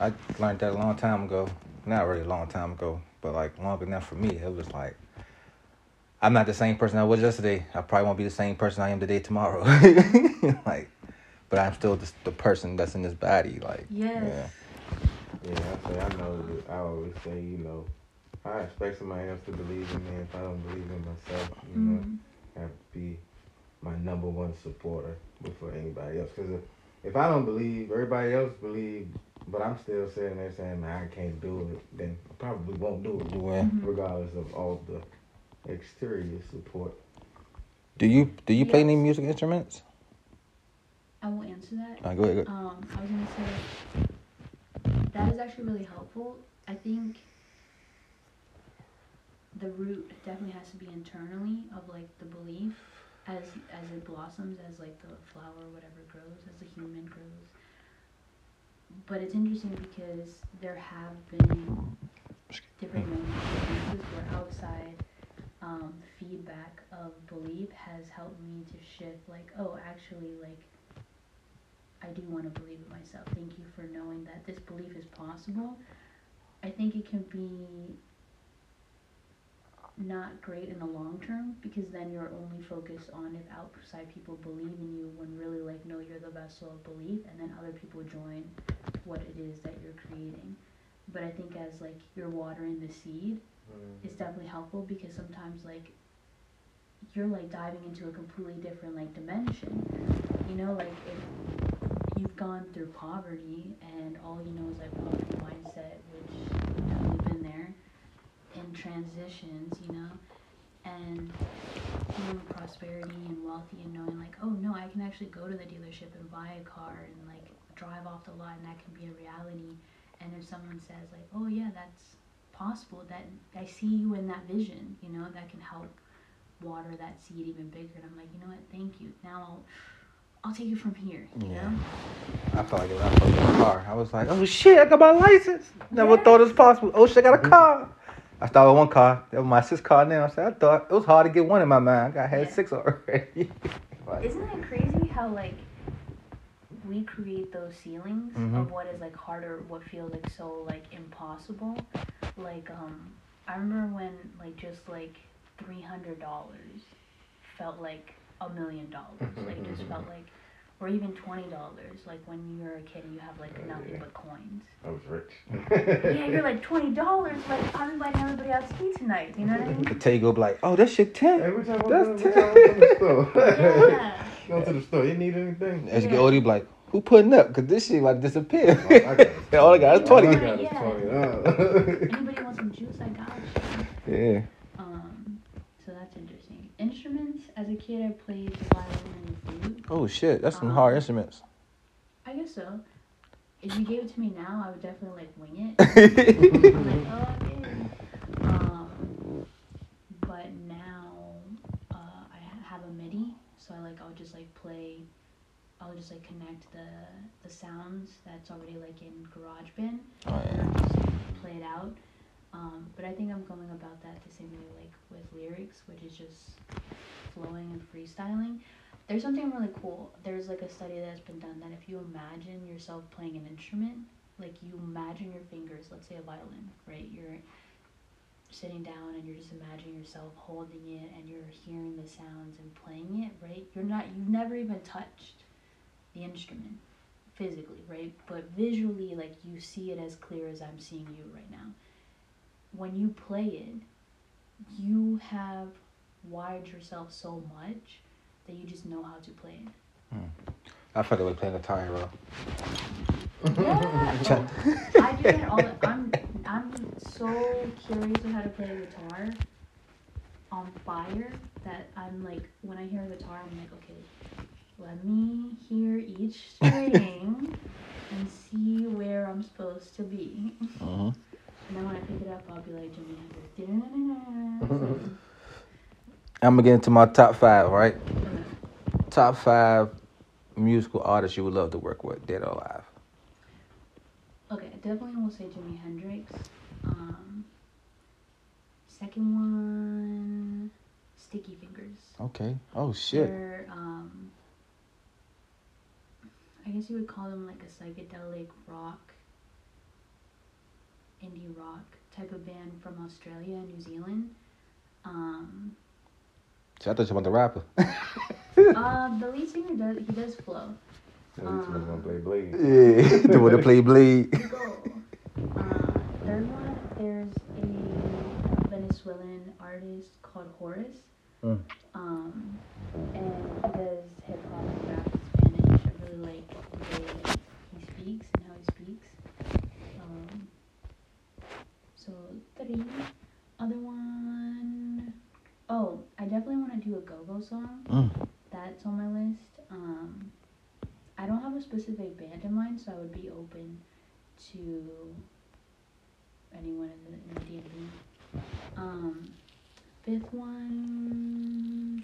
I learned that a long time ago. Not really a long time ago, but like long enough for me. It was like I'm not the same person I was yesterday. I probably won't be the same person I am today tomorrow. like, but I'm still just the person that's in this body. Like, Yes. yeah. Yeah, I say I know. that I always say, you know, I expect somebody else to believe in me. If I don't believe in myself, you know, Mm. I have to be my number one supporter before anybody else. Because if, if I don't believe, everybody else believe, but I'm still sitting there saying man, I can't do it, then I probably won't do it, Yeah. Mhm. regardless of all the exterior support. Do you do you play any music instruments? I will answer that. Uh, go ahead. Go. Um, I was gonna say that is actually really helpful. I think the root definitely has to be internally of like the belief as as it blossoms, as like the flower or whatever grows, as the human grows. But it's interesting because there have been different moments where outside um, feedback of belief has helped me to shift like, oh, actually, like I do want to believe in myself. Thank you for knowing that this belief is possible. I think it can be not great in the long term because then you're only focused on if outside people believe in you when really like no you're the vessel of belief and then other people join what it is that you're creating. But I think as like you're watering the seed, mm-hmm. it's definitely helpful because sometimes like you're like diving into a completely different like dimension. You know, like if you've gone through poverty and all you know is like poverty mindset, which in transitions, you know, and feeling prosperity and wealthy and knowing like, oh no, I can actually go to the dealership and buy a car and like drive off the lot and that can be a reality. And if someone says like, oh yeah, that's possible, that I see you in that vision, you know, that can help water that seed even bigger. And I'm like, you know what, thank you. Now I'll, I'll take you from here. You Yeah. know? I felt like it when I first got a car. I was like, oh shit, I got my license. Never Yes. thought it was possible. Oh shit, I got a mm-hmm. car. I started with one car. That was my sixth car now. I said, I thought it was hard to get one in my mind. I had Yeah. six already. Like, Isn't it crazy how like we create those ceilings Mhm. of what is like harder, what feels like so like impossible? Like um, I remember when like just like three hundred dollars felt like a million dollars. Like it just felt like, or even twenty dollars. Like when you're a kid and you have like Oh, nothing yeah. but coins. I was rich. Yeah, you're like twenty dollars. Like I'm inviting everybody out to eat tonight. You know what I the mean? Tay go be like, oh, that's your 10. what y'all That's ten. what y'all want from the store? Yeah. Go to the store. You need anything? As you Yeah. get older, you be like, who putting up? Because this shit like disappear. Oh, I got All I got is All I 20. got is Yeah. 20. Uh. Anybody want some juice? I got you. Yeah. Um, so that's interesting. Instruments. As a kid, I played violin flute. Oh shit, that's some Um, hard instruments. I guess so. If you gave it to me now, I would definitely like wing it. Like, oh, okay. Um, but now uh, I have a MIDI, so I like I'll just like play. I'll just like connect the the sounds that's already like in GarageBand oh yeah. Play it out. Um, but I think I'm going about that the same way like with lyrics, which is just flowing and freestyling. There's something really cool. There's like a study that's been done that if you imagine yourself playing an instrument, like you imagine your fingers, let's say a violin, right? You're sitting down and you're just imagining yourself holding it and you're hearing the sounds and playing it, right? You're not you've never even touched the instrument physically, right? But visually like you see it as clear as I'm seeing you right now. When you play it, you have wired yourself so much that you just know how to play it. I felt like playing guitar, bro. Yeah. I do that all the I'm I'm so curious of how to play a guitar on fire that I'm like when I hear a guitar I'm like, okay, let me hear each string and see where I'm supposed to be. hmm And then when I pick it up I'll be like Hendrix. I'm gonna get into my top five, right? Okay. Top five musical artists you would love to work with, dead or alive. Okay, I definitely will say Jimi Hendrix. Um, second one, Sticky Fingers. Okay. Oh shit. They're, um, I guess you would call them like a psychedelic rock, indie rock type of band from Australia and New Zealand. Um, So I thought you were the rapper. uh, the lead singer does he does flow. At least we're gonna play Blade. yeah. the one that play bleed. Go. Uh, third one, there's a Venezuelan artist called Horace. Mm. Um, and he does hip hop and rap in Spanish. I really like the way he speaks and how he speaks. Um, so three. Other one, oh, I definitely want to do a go-go song. Mm. That's on my list. Um, I don't have a specific band in mind, so I would be open to anyone in the in the DMV. Um, fifth one.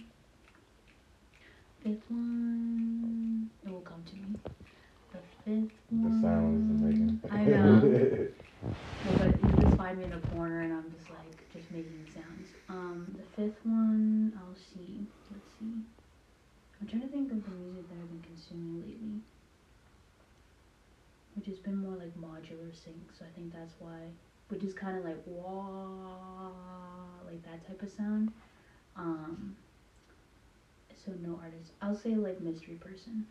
Fifth one. It will come to me. The fifth one. The sounds are making. I know. But you just find me in a corner and I'm just like just making sounds. Um, the fifth one, I'll see. Let's see. I'm trying to think of the music that I've been consuming lately, which has been more like modular synth. So I think that's why, which is kind of like wah, like that type of sound. Um. So no artist. I'll say like mystery person,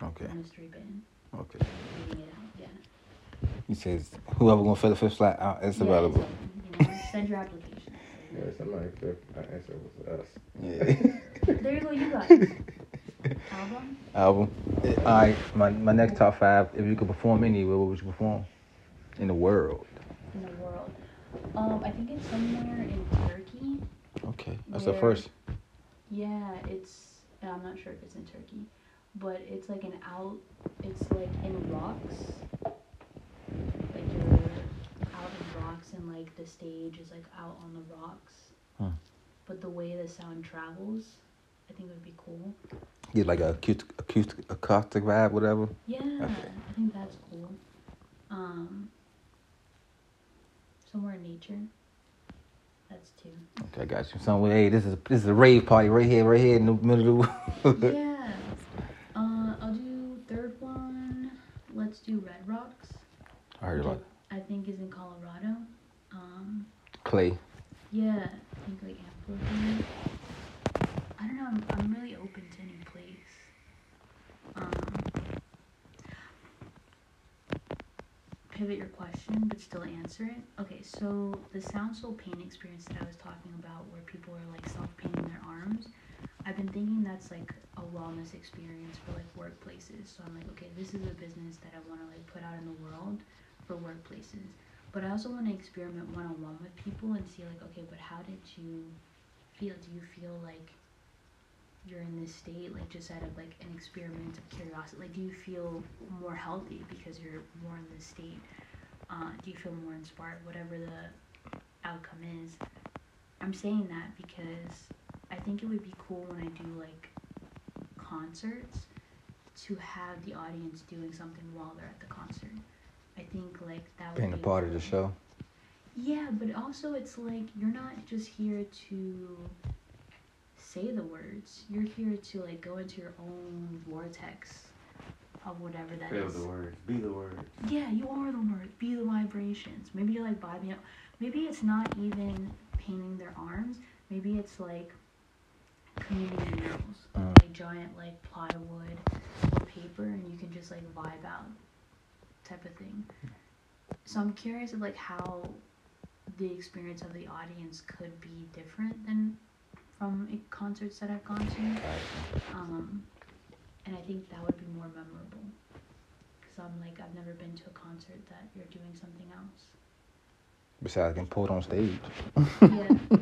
Okay. mystery band, Okay. figuring it out. Yeah. He says whoever gonna fill the fifth slot out, it's Yeah, available. so, you know, send your application. Yeah, somebody said our answer was us. Yeah. There you go, you guys. Album? Album. All right. My my next top five. If you could perform anywhere, what would you perform? In the world. in the world. Um, I think it's somewhere in Turkey. Okay. That's the first. Yeah, it's. I'm not sure if it's in Turkey, but it's like an out. It's like in rocks. Like you're out in rocks, and like the stage is like out on the rocks. Hmm. But the way the sound travels, I think it would be cool. Get like a acoustic, acoustic, acoustic vibe, whatever. Yeah, Okay. I think that's cool. Um, somewhere in nature. That's two. Okay, I got you. Somewhere, hey, this is this is a rave party right here, right here in the middle of the. yeah. Uh, I'll do third one. Let's do Red Rocks. I heard about I think is in Colorado. Um, Clay. yeah, I think like. I don't know. I'm, I'm really open to any place. Um, pivot your question, but still answer it. Okay, so the Sound Soul Pain experience that I was talking about, where people are like self painting their arms, I've been thinking that's like a wellness experience for like workplaces. So I'm like, okay, this is a business that I want to like put out in the world for workplaces. But I also want to experiment one on one with people and see like, okay, but how did you feel? Do you feel like you're in this state, like just out of like an experiment of curiosity? Like, do you feel more healthy because you're more in this state? Uh, do you feel more inspired? Whatever the outcome is. I'm saying that because I think it would be cool when I do like concerts to have the audience doing something while they're at the concert. I think like that would Being a be part of the show. Yeah, but also it's like you're not just here to say the words. You're here to like go into your own vortex of whatever that Feel is. the words. Be the words. Yeah, you are the word. Be the vibrations. Maybe you're like vibing out. Maybe it's not even painting their arms. Maybe it's like community murals, Mm. like giant like plywood or paper, and you can just like vibe out, type of thing. So I'm curious of like how the experience of the audience could be different than from concerts that I've gone to. Um, and I think that would be more memorable. Because I'm like, I've never been to a concert that you're doing something else. Besides getting pulled on stage. yeah.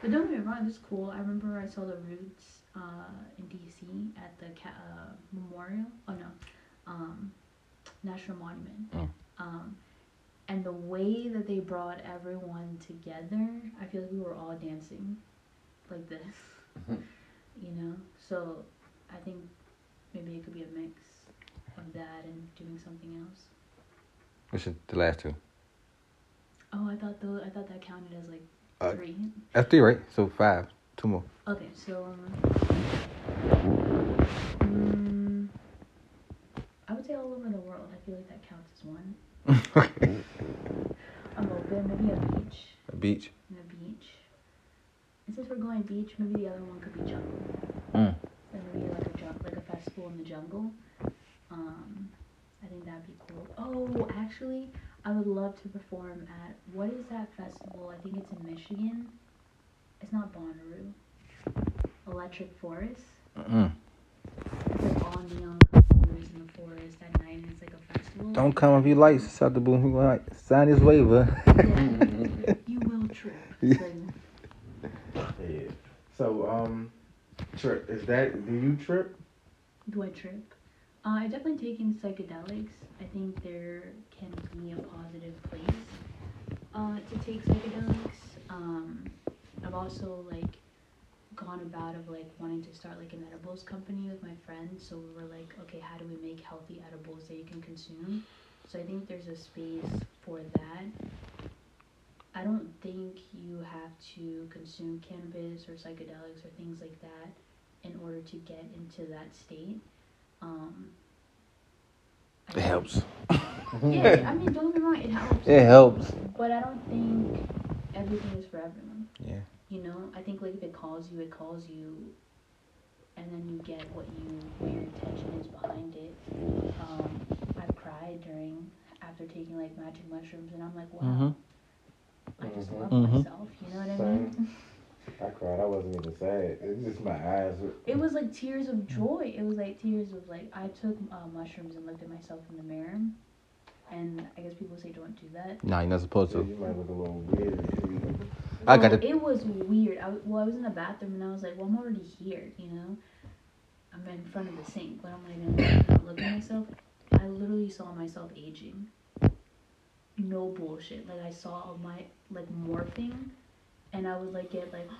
But don't get me wrong, this is cool. I remember I saw the Roots uh, in DC at the ca- uh, memorial. Oh no, um, National Monument. Mm. Um, and the way that they brought everyone together, I feel like we were all dancing like this. you know? So I think maybe it could be a mix of that and doing something else. Which is the last two. Oh, I thought though I thought that counted as like Uh, three. That's three, right? So five. Two more. Okay, so um, mm, I would say all over the world. I feel like that counts as one. okay. I'm open. Maybe a beach. A beach. And a beach. Since we're going beach, maybe the other one could be jungle. Mm. Like maybe like a jun- like a festival in the jungle. Um, I think that'd be cool. Oh, actually, I would love to perform at what is that festival? I think it's in Michigan. It's not Bonnaroo. Electric Forest. Mm. It's like all neon colors in the forest at night. And it's like a festival. Don't come if you like South the boom. You like sign this waiver. Yeah. you will trip. Yeah. Like, Yeah. So um, trip is that? Do you trip? do I trip? Uh, I definitely taken psychedelics. I think there can be a positive place uh, to take psychedelics. Um, I've also like gone about of like wanting to start like an edibles company with my friends. So we were like, okay, how do we make healthy edibles that you can consume? So I think there's a space for that. I don't think you have to consume cannabis or psychedelics or things like that in order to get into that state. Um, It think- helps. Yeah, I mean, don't get me wrong, it helps. It helps. But I don't think everything is for everyone. Yeah. You know, I think like if it calls you, it calls you, and then you get what you what your intention is behind it. Um, I've cried during after taking like magic mushrooms, and I'm like, wow, Mhm. I just Mhm. love Mhm. myself. You know what I mean? I cried. I wasn't even sad. It's just my eyes. Were, It was like tears of joy. It was like tears of like I took uh, mushrooms and looked at myself in the mirror, and I guess people say don't do that. No, you're not supposed so to. you might look a little weird. I got it. It was weird. I, w- well, I was in the bathroom and I was like, well, I'm already here, you know? I'm in front of the sink, but I'm like, not look at myself. I literally saw myself aging. No bullshit. Like, I saw all my, like, morphing, and I would, like, get, like,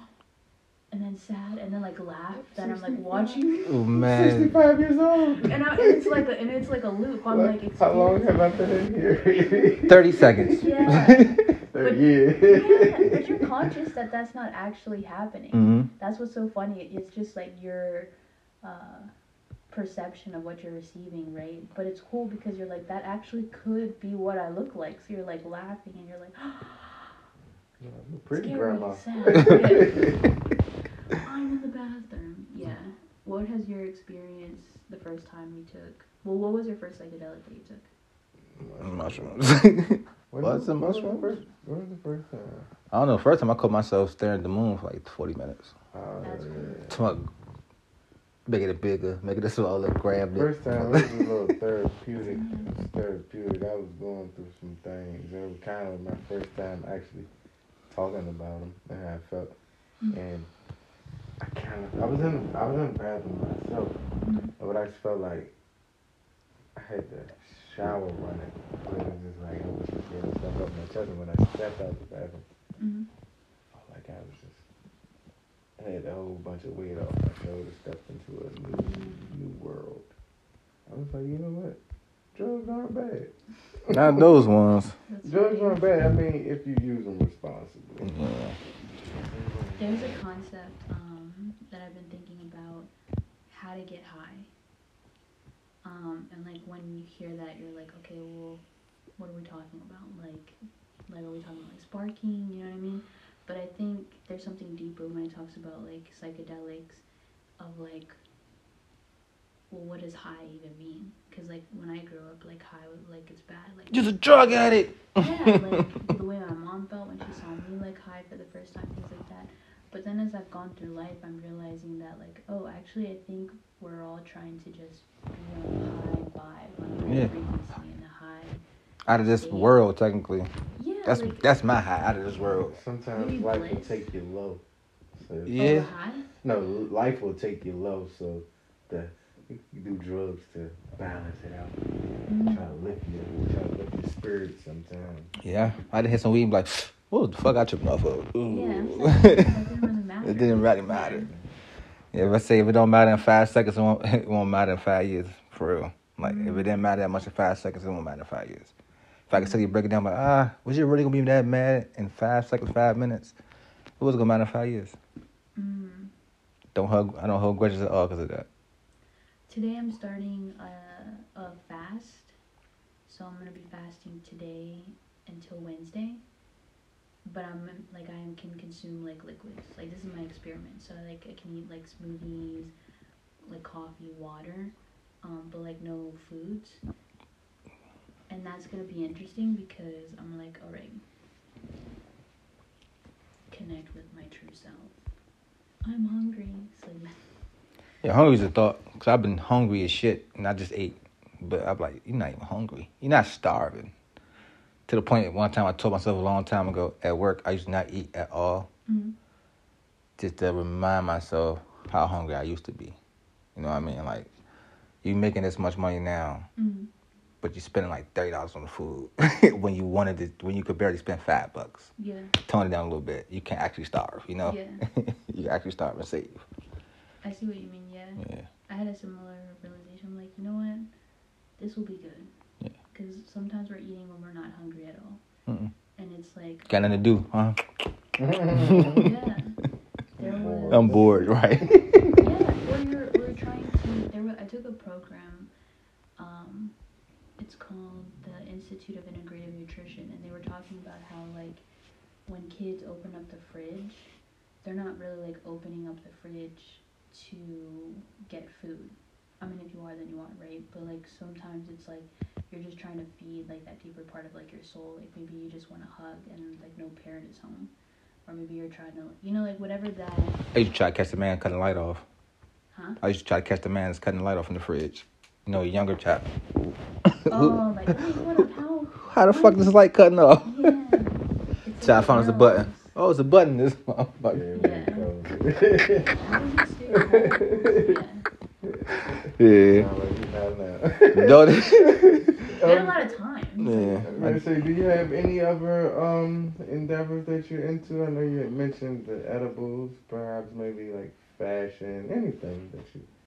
and then sad and then like laugh that I'm like watching Oh man. Sixty-five years old. and, I, and it's like a, and it's like a loop. I'm What? like How long have I been in here? Thirty seconds. Yeah. Thirty But- years. yeah, but you're conscious that that's not actually happening. hmm That's what's so funny. It's just like your uh, perception of what you're receiving, right? But it's cool because you're like, that actually could be what I look like. So you're like laughing and you're like, I'm a pretty Scary, grandma. I'm in the bathroom. Yeah. What has your experience the first time you took? Well, what was your first psychedelic that you took? Mushrooms. When What's the when was mushroom? first- When was the first time? I don't know. First time I caught myself staring at the moon for like forty minutes. Oh, That's yeah. cool. Smoke. Making it bigger, making it smaller, grabbed it. First time it was a little therapeutic. It was therapeutic. I was going through some things. It was kind of my first time actually talking about them and how I felt. And I kind of, I was in, I was in the bathroom myself, but I just felt like I had the shower running. But it was just like I was just getting stuff up my chest. And when I stepped out the bathroom, hmm felt like I was just I had a whole bunch of weight off my shoulders, stepped into a new new world. I was like, you know what? Drugs aren't bad. Not those ones. That's Drugs aren't bad. I mean, if you use them responsibly. Yeah. There's a concept um, that I've been thinking about how to get high. Um, and like when you hear that, you're like, okay, well, what are we talking about? Like, like are we talking about like sparking? You know what I mean? But I think there's something deeper when it talks about like psychedelics, of like, well, what does high even mean? Because like when I grew up, like high was like it's bad. Like Just a drug addict. yeah, like the way my mom felt when she saw me like high for the first time, things like that. But then as I've gone through life, I'm realizing that like, oh, actually, I think we're all trying to just be on a high vibe, on Yeah. frequency, and a high. Out of this Yeah. world, technically. Yeah, That's like that's my high. Out of this world. Sometimes Maybe life will take you low. So oh, Yeah. high. no, life will take you low. So the you do drugs to balance it out. Mm. Try to lift you, try to lift your spirit sometimes. Yeah. I did hit some weed and be like, what the fuck I tripping off of? Yeah, Ooh. I'm saying, didn't really matter. it didn't really matter. Yeah, if I say if it don't matter in five seconds, it won't, it won't matter in five years. For real. Like if it didn't matter that much in five seconds, it won't matter in five years. If I could tell you break it down, like ah, was you really gonna be that mad in five seconds, five minutes? It wasn't gonna matter in five years. Mm. Don't hug. I don't hold grudges at all because of that. Today I'm starting a, a fast, so I'm gonna be fasting today until Wednesday. But I'm like I can consume like liquids. Like this is my experiment. So like I can eat like smoothies, like coffee, water, um, but like no foods. And that's gonna be interesting because I'm like, alright, connect with my true self. I'm hungry. So Yeah, hungry's a thought. Cause I've been hungry as shit, and I just ate. But I'm like, you're not even hungry. You're not starving. To the point, one time I told myself a long time ago at work, I used to not eat at all, Mhm. just to remind myself how hungry I used to be. You know what I mean? Like, you're making this much money now, Mhm. but you're spending like thirty dollars on the food when you wanted to, when you could barely spend five bucks. Yeah. Tone it down a little bit. You can't actually starve. You know? Yeah. you can actually starve and save. I see what you mean, yeah. Yeah. I had a similar realization. I'm like, you know what? This will be good. Yeah. Because sometimes we're eating when we're not hungry at all. Mm-mm. And it's like, Got nothing to do, huh? yeah. There was. I'm bored, right? Yeah, well, you're, we're trying to. There were, I took a program. Um, it's called the Institute of Integrative Nutrition, and they were talking about how like when kids open up the fridge, they're not really like opening up the fridge to get food. I mean, if you are, then you are, right? But like sometimes it's like you're just trying to feed like that deeper part of like your soul. Like maybe you just want a hug, and like no parent is home, or maybe you're trying to, you know, like whatever that. I used to try to catch the man cutting the light off. Huh? I used to try to catch the man that's cutting the light off in the fridge. You know, a younger chap. Oh, like, what? How? How the fuck is this light cutting off? Yeah. So I found it's a button. Oh, it's a button. This Yeah, motherfucker. there How does it stay you cold? Yeah. Yeah. go. Sound like you have now. Don't We a lot of time. Yeah. I was say, do you have any other um endeavors that you're into? I know you had mentioned the edibles, perhaps maybe like fashion, anything that you